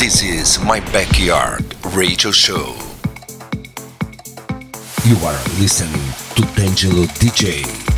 This is my backyard radio show. You are listening to D'Angelo DJ.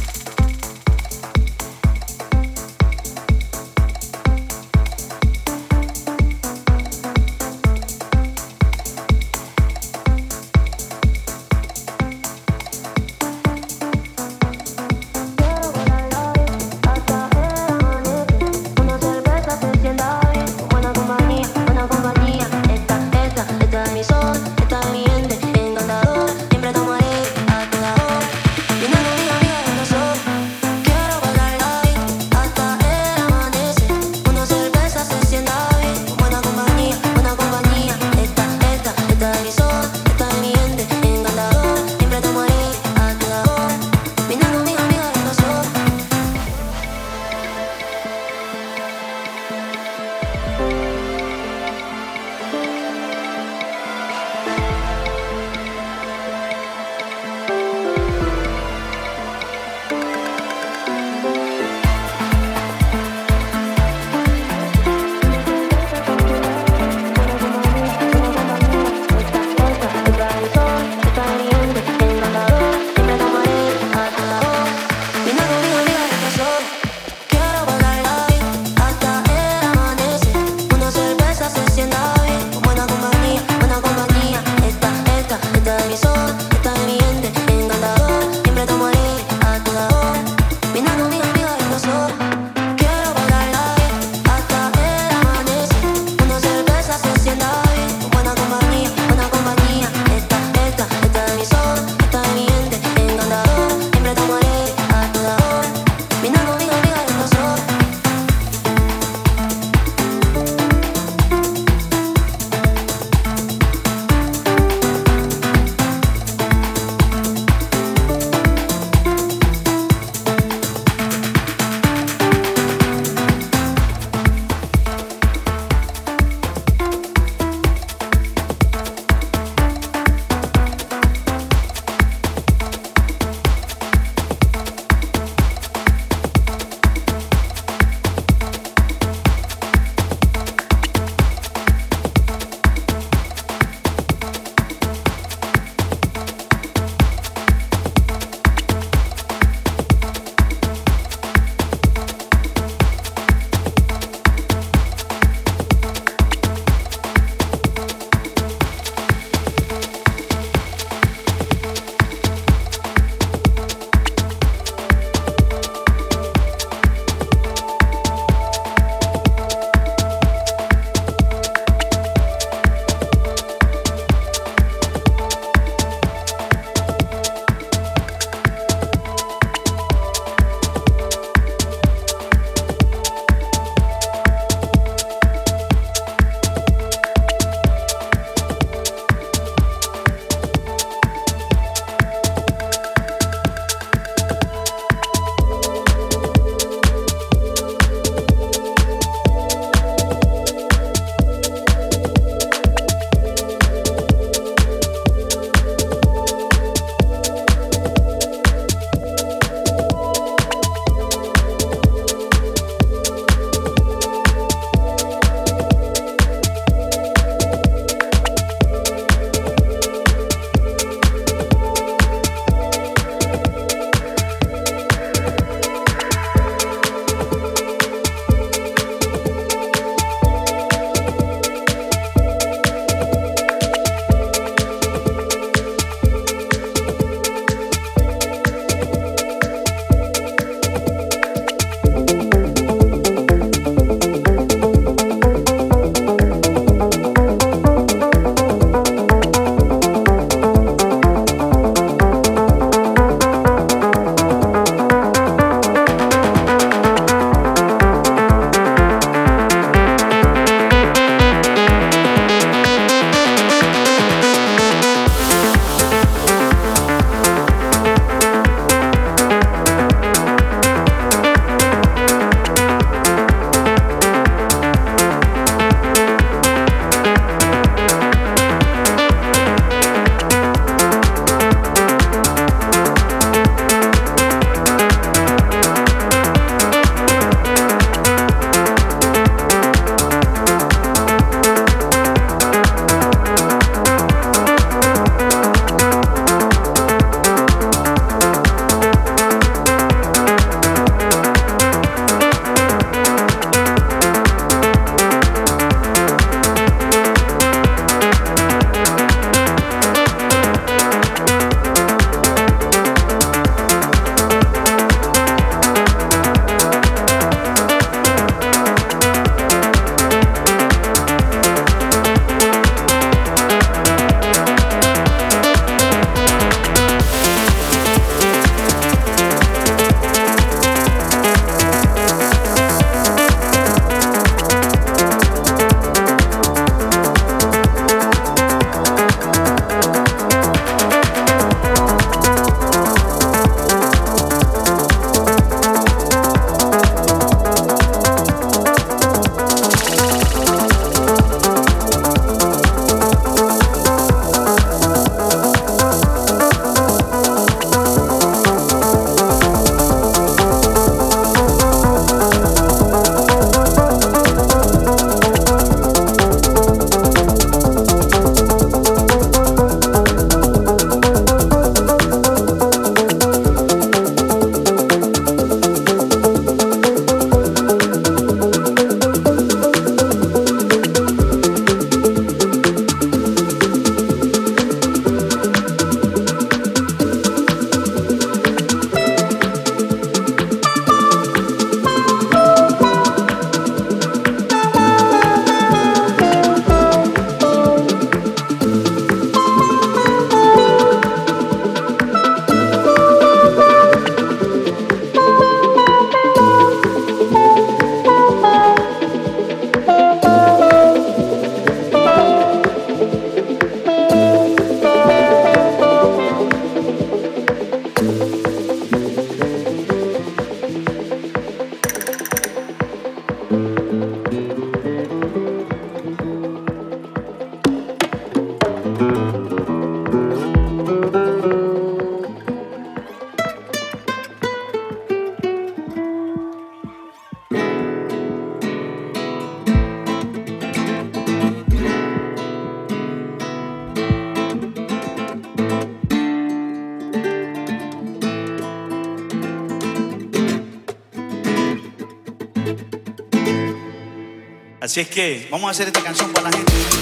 Así es que vamos a hacer esta canción para la gente.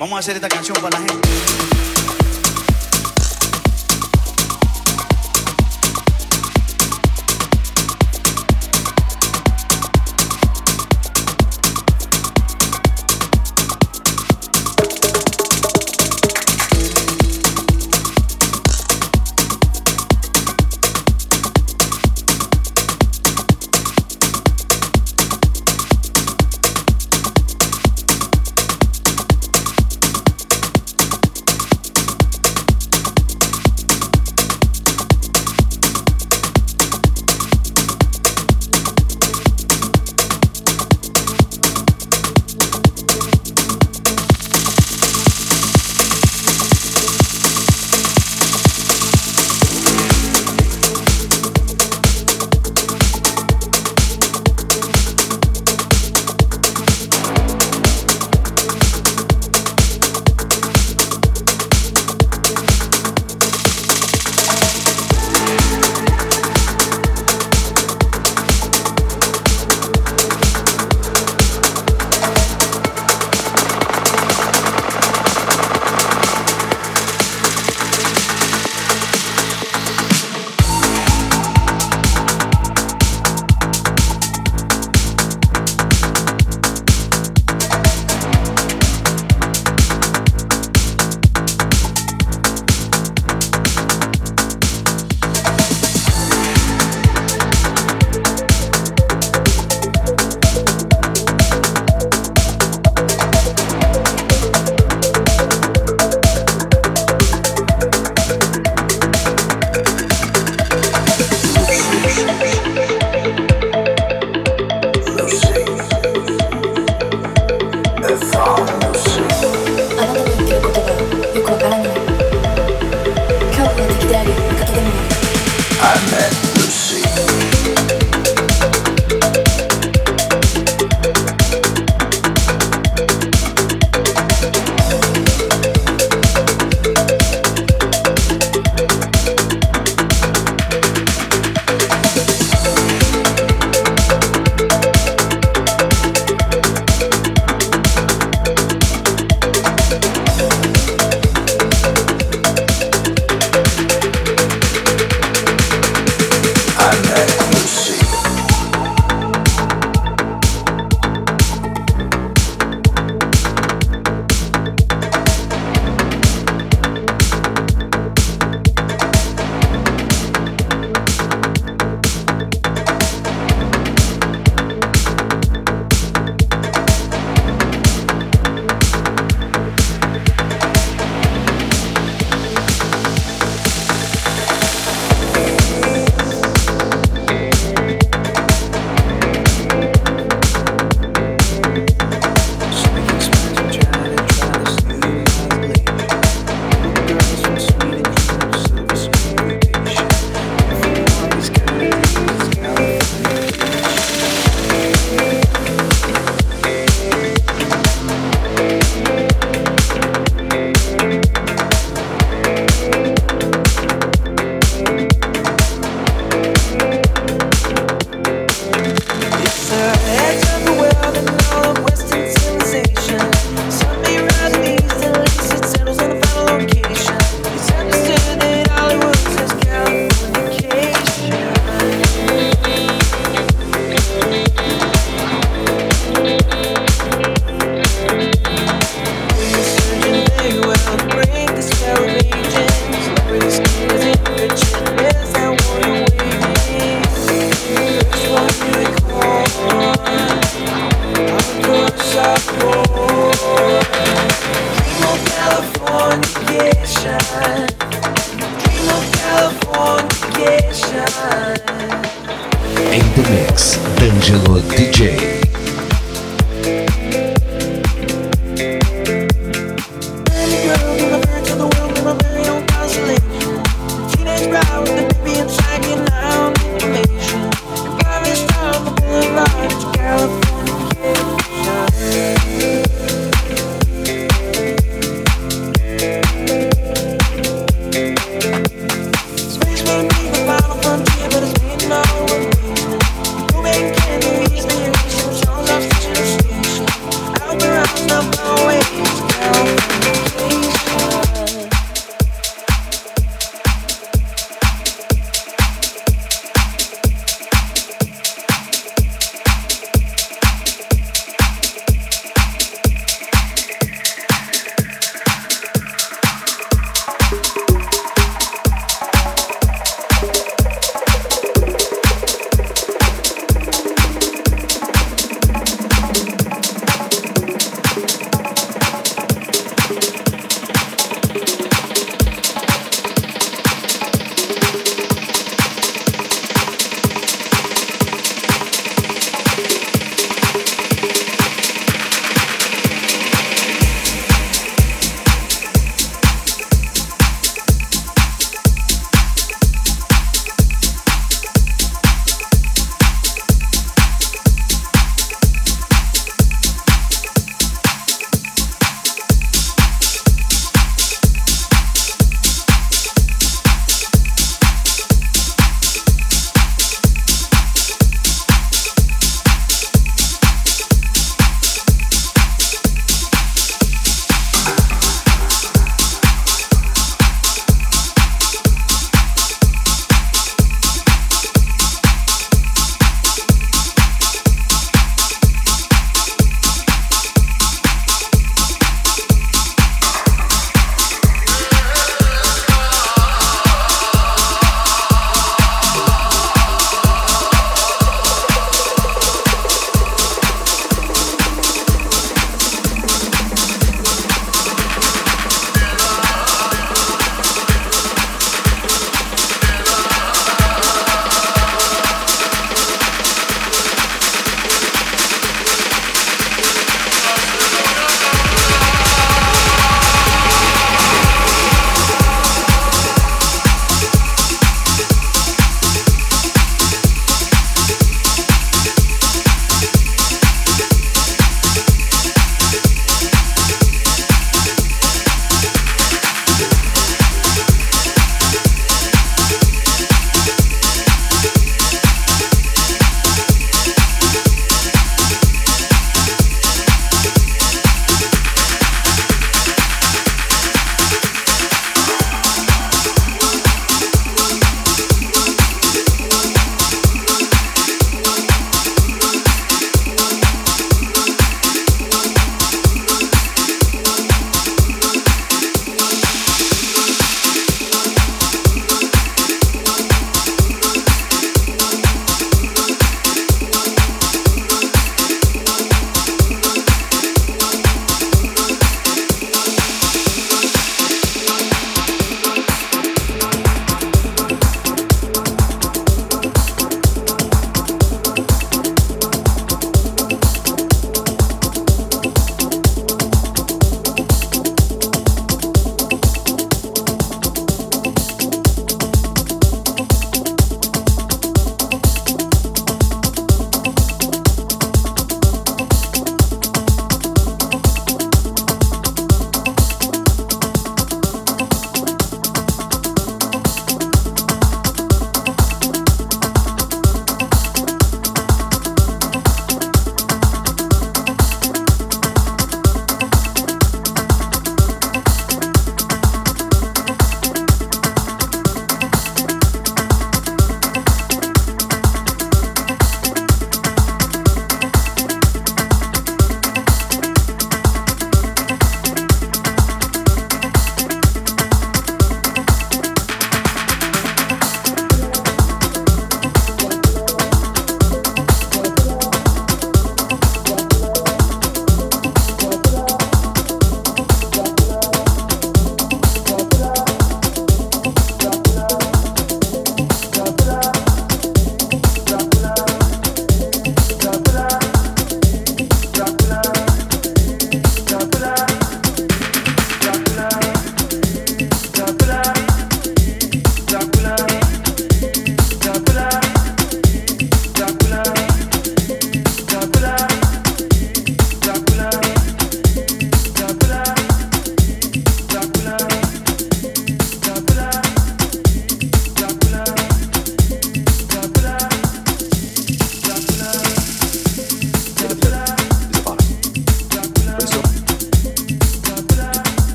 Vamos a hacer esta canción para la gente.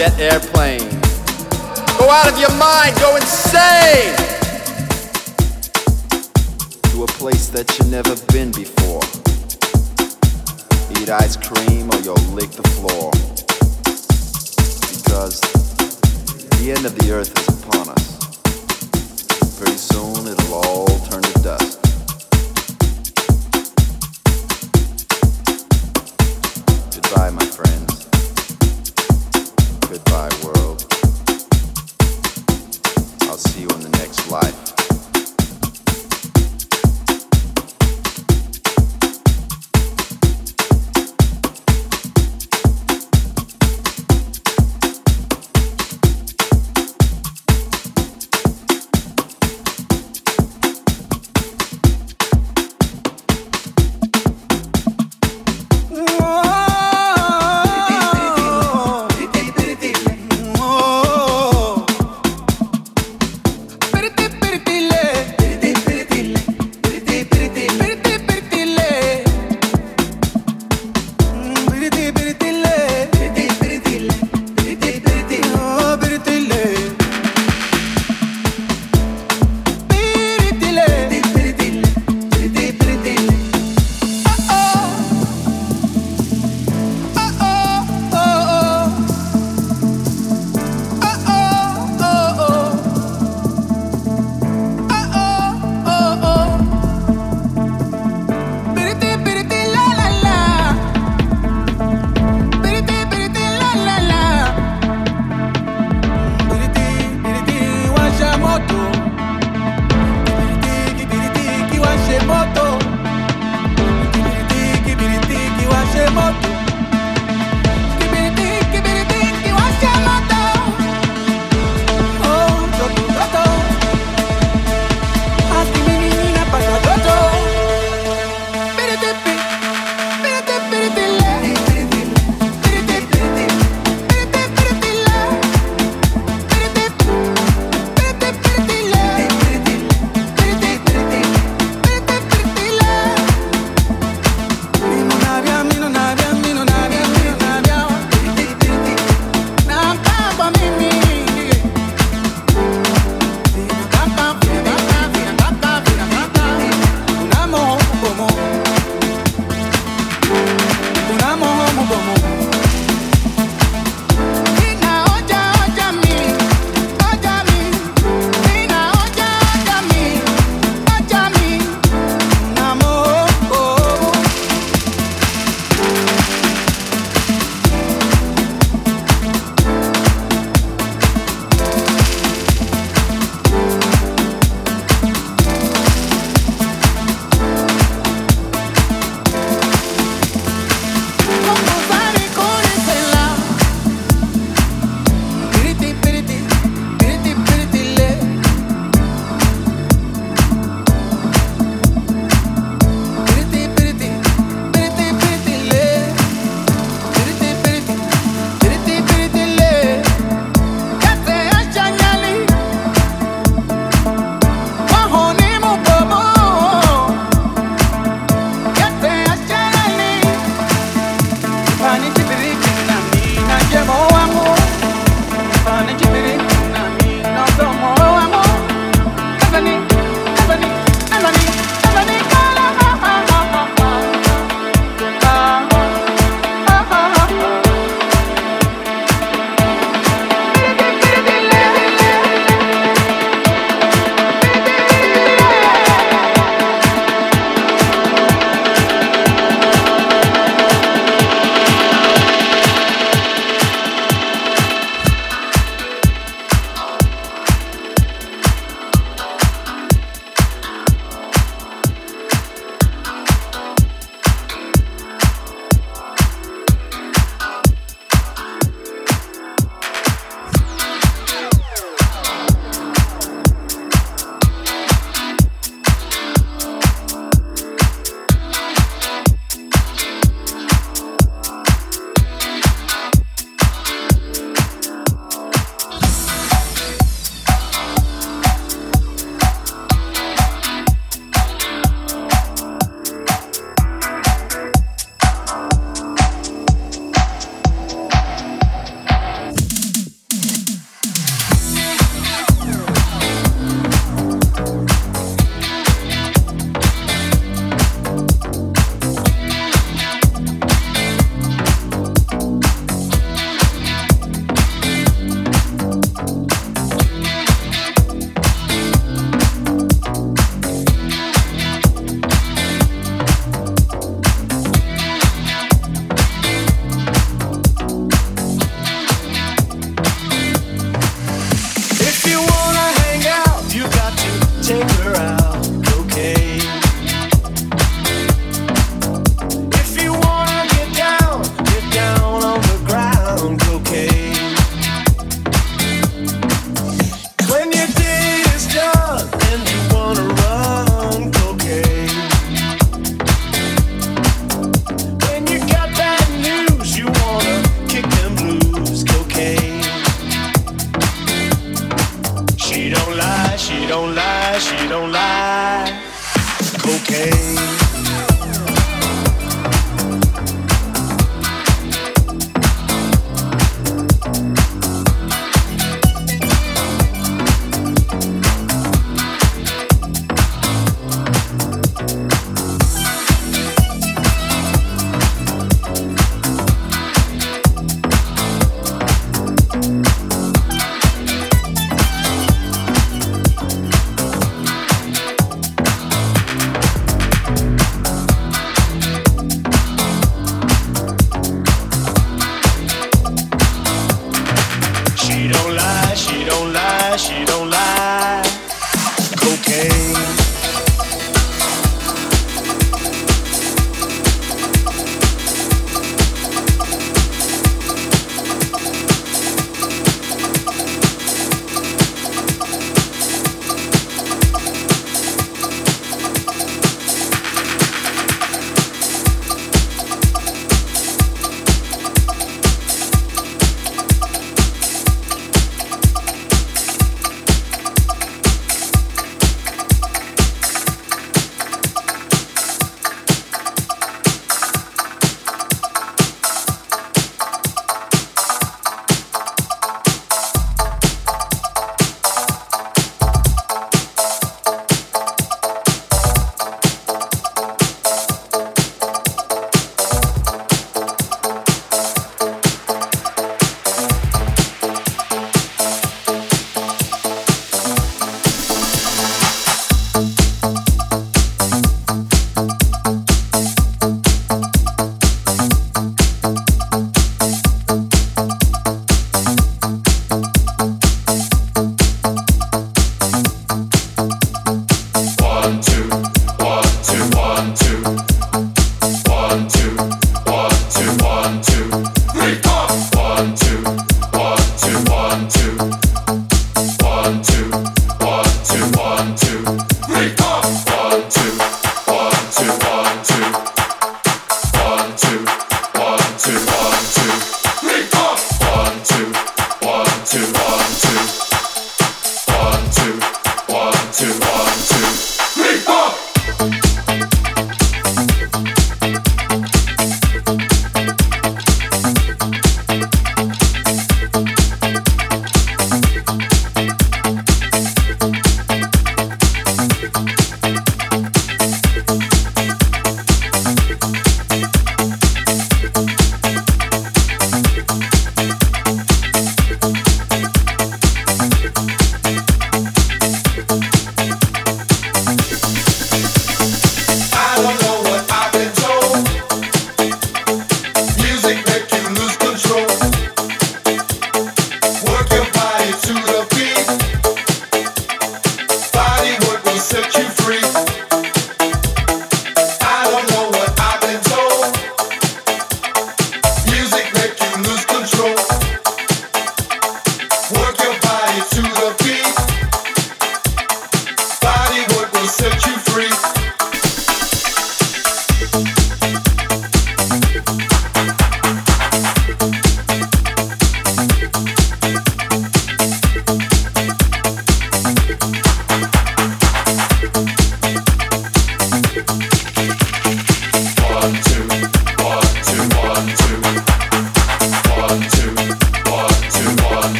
Jet airplane. Go out of your mind, go insane! To a place that you've never been before. Eat ice cream or you'll lick the floor. Because the end of the earth is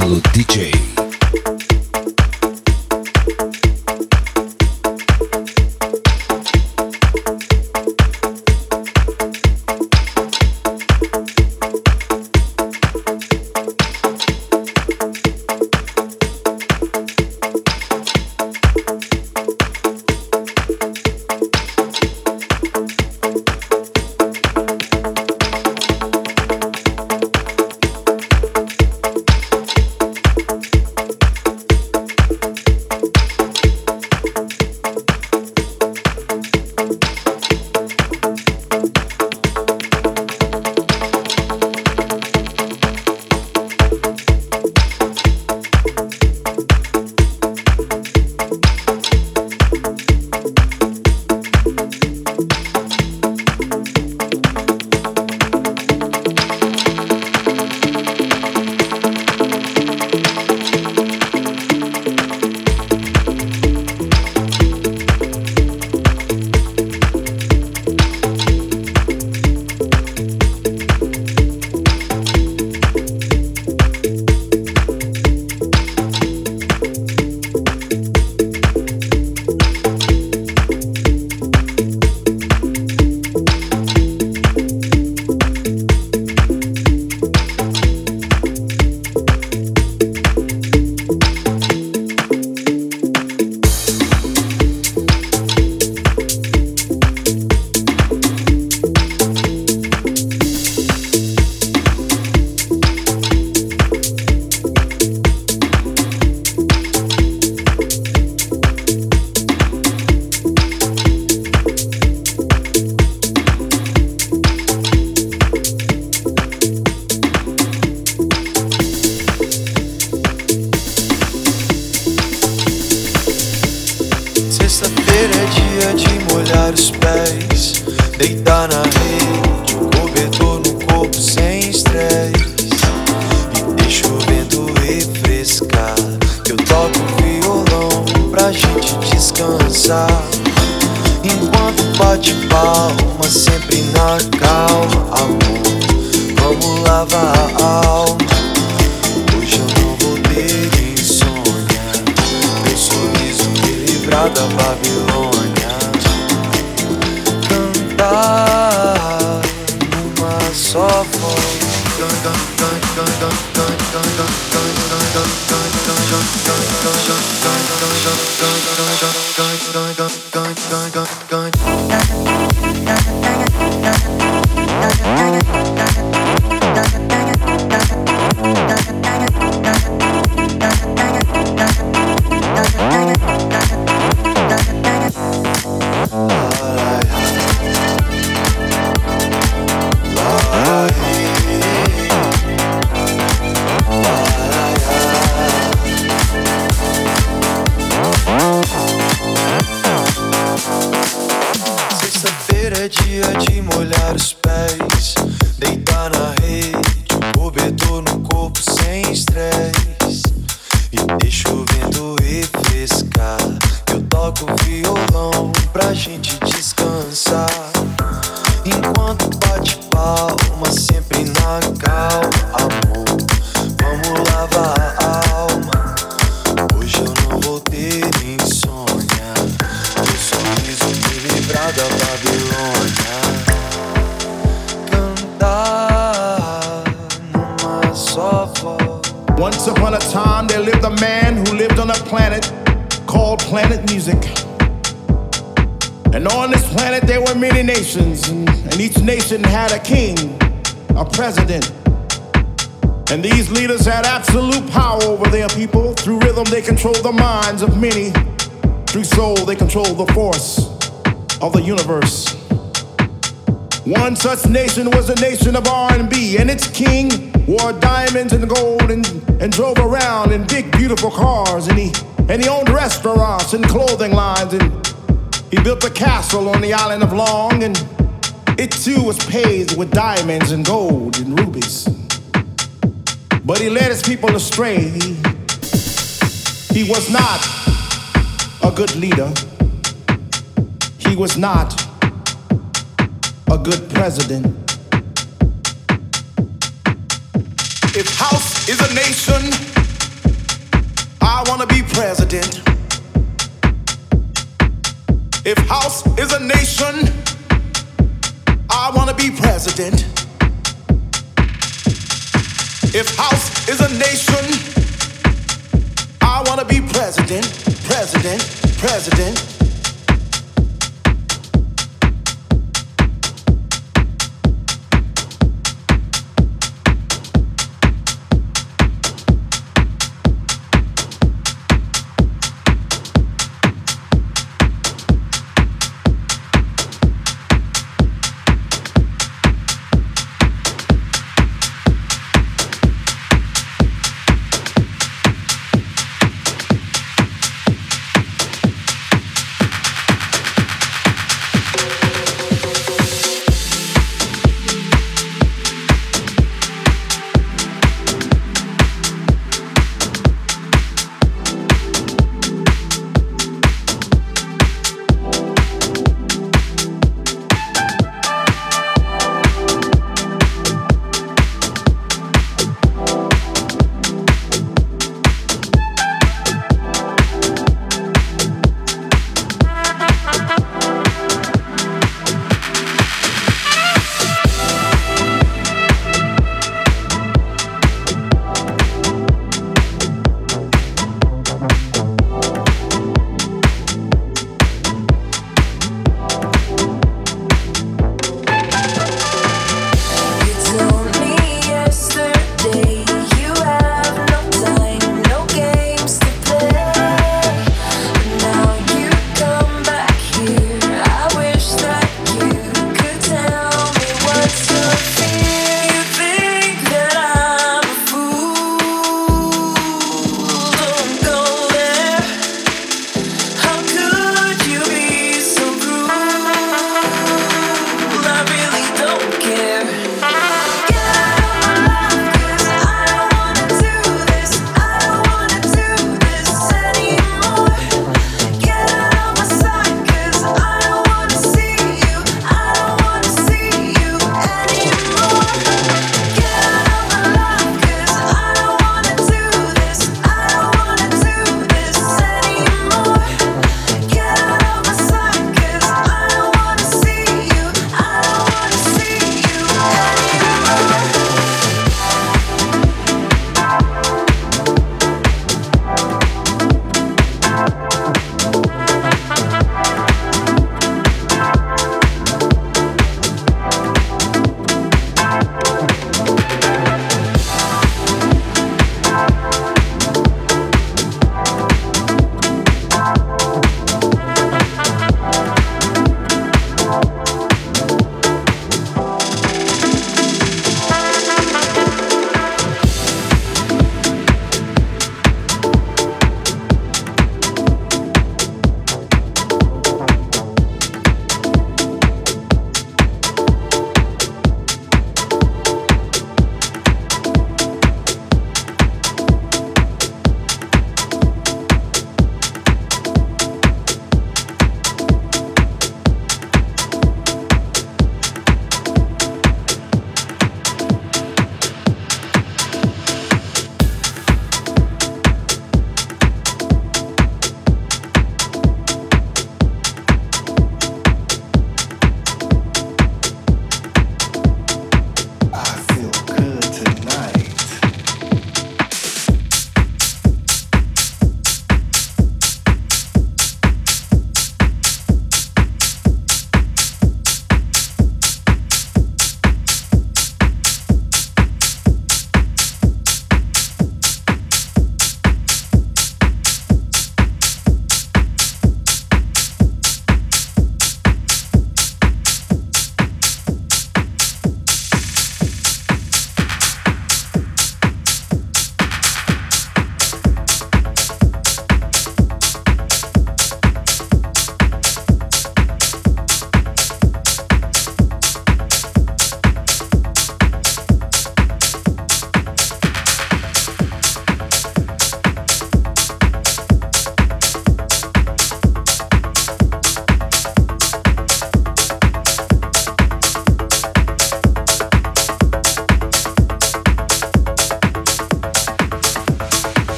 Angelo DJ. Violão pra gente descansar. Enquanto bate palma, sempre na calma, amor. Vamos lavar a alma. Hoje eu não vou ter insônia. Meu sorriso me livrar da Babilônia. Cantar numa só voz. Once upon a time, there lived a man who lived on a planet called Planet Music. And on this planet, there were many nations, and, each nation had a king, a president. And these leaders had absolute power over their people. Through rhythm, they controlled the minds of many. Through soul, they controlled the force of the universe. One such nation was the nation of R&B, and its king wore diamonds and gold and, and drove around in big, beautiful cars, and he and he owned restaurants and clothing lines, and he built a castle on the island of Long, and it too was paved with diamonds and gold and rubies. But he led his people astray. He, he was not a good leader. He was not a good president. If house is a nation, I wanna be president. If house is a nation, I wanna be president. If house is a nation, I wanna be president, president, president.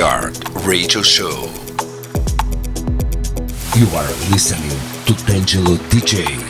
Backyard Radio Show. You are listening to D'Angelo DJ.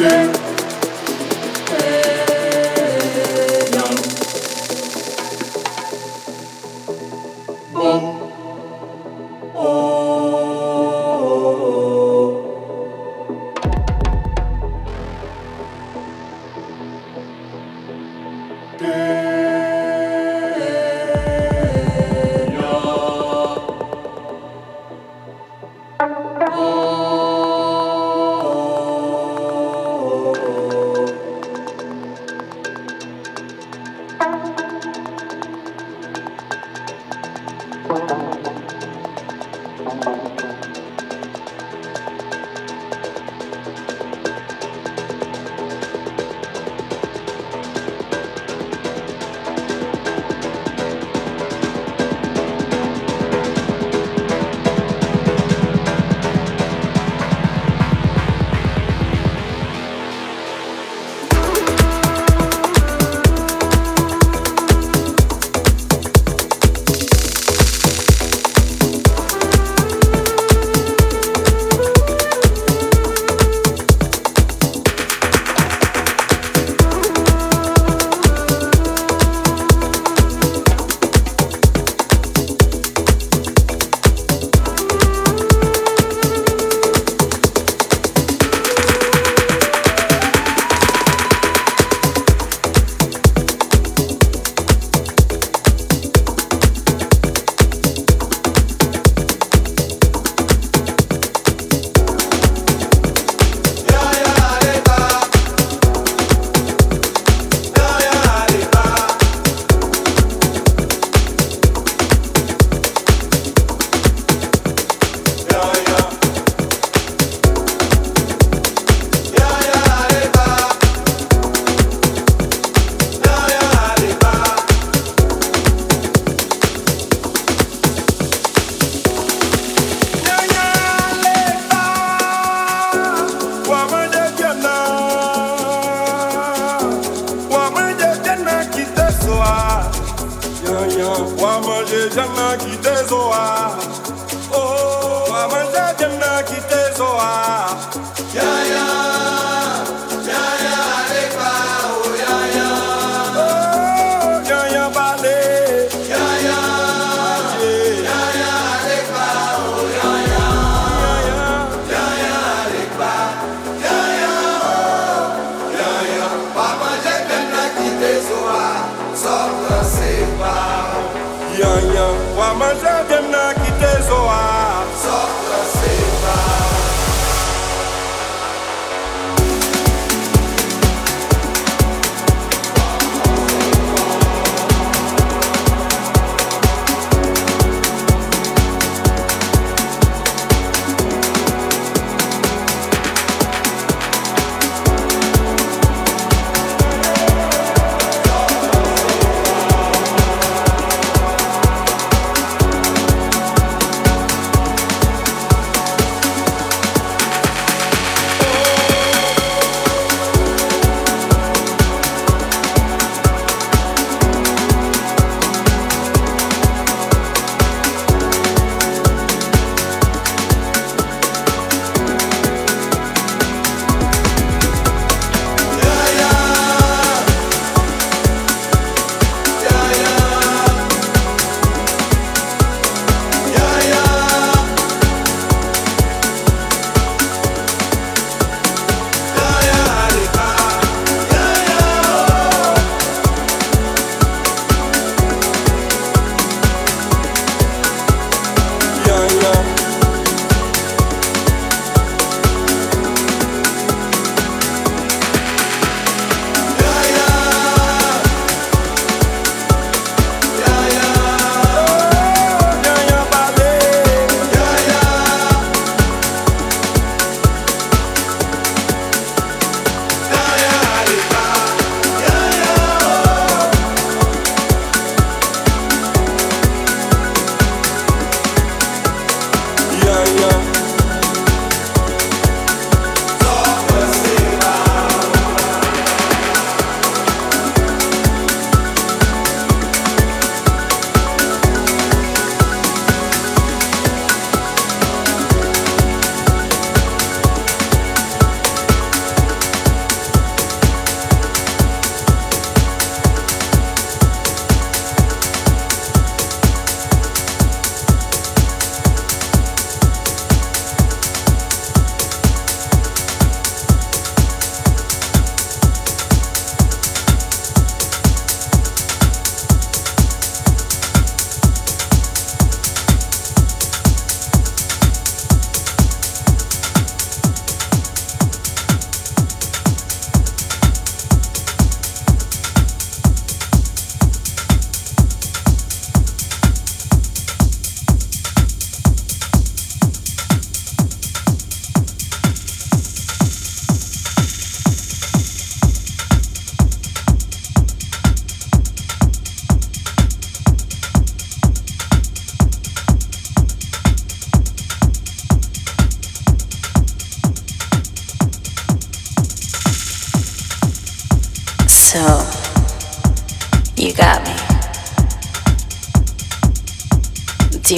Oh,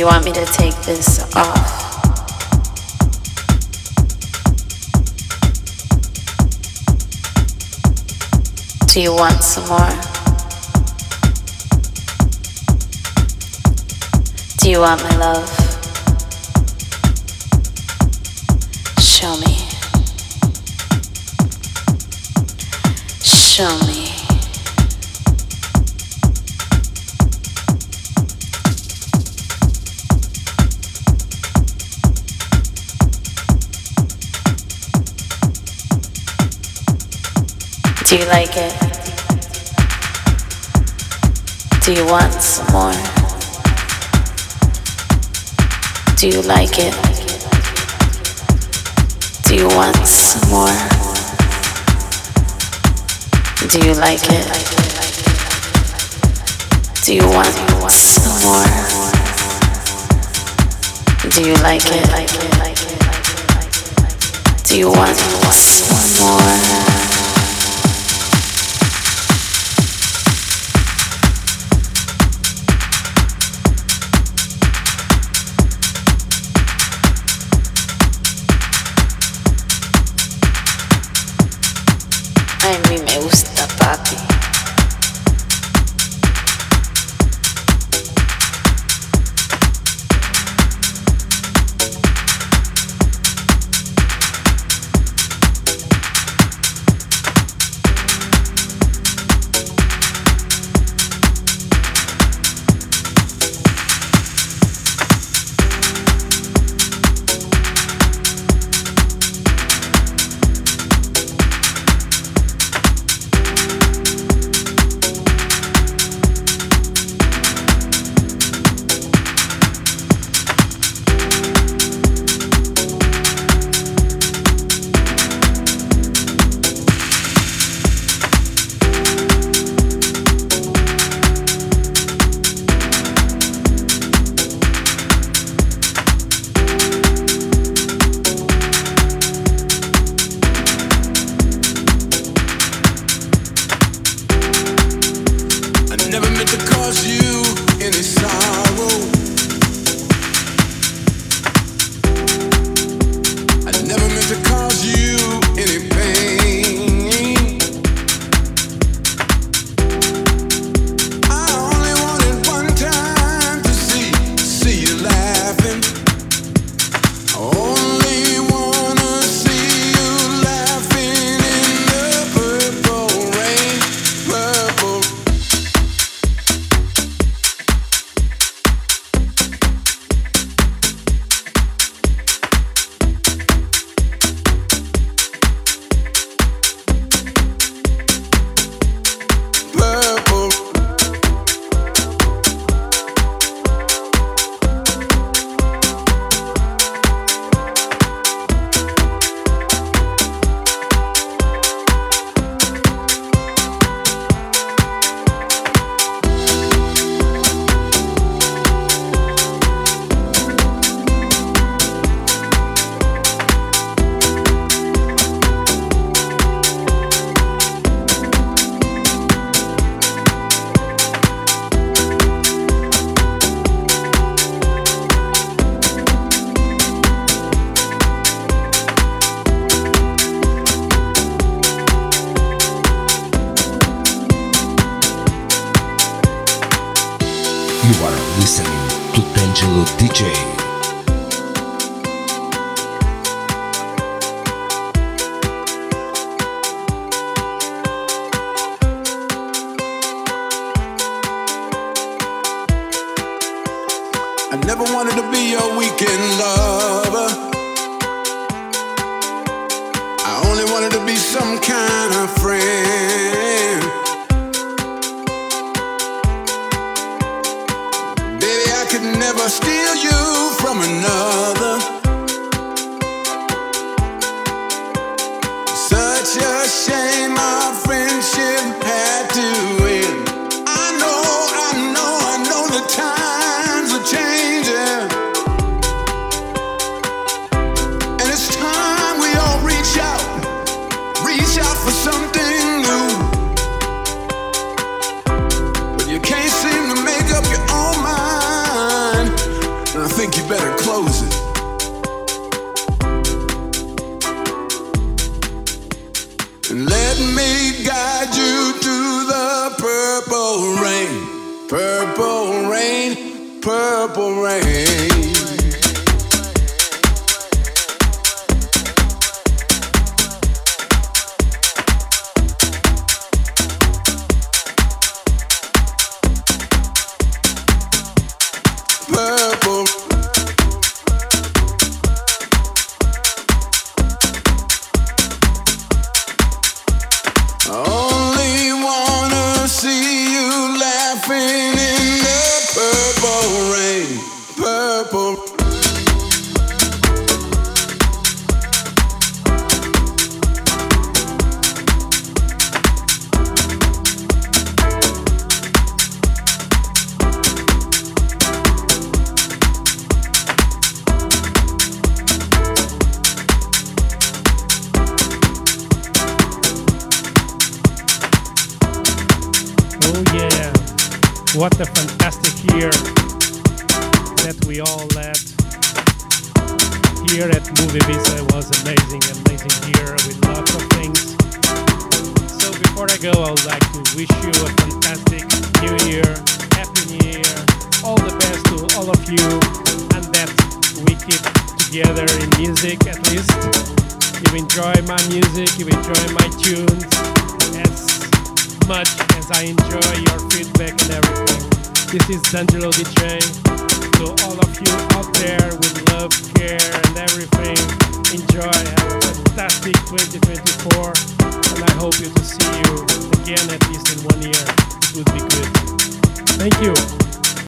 you want me to take this off? Do you want some more? Do you want my love? Show me. Show me. Do you like it? Do you want some more? Do you like it? Do you want some more? Do you like it? Do you want some more? Do you like it? Do you want some more? Let me guide you to the purple rain, purple rain, purple rain.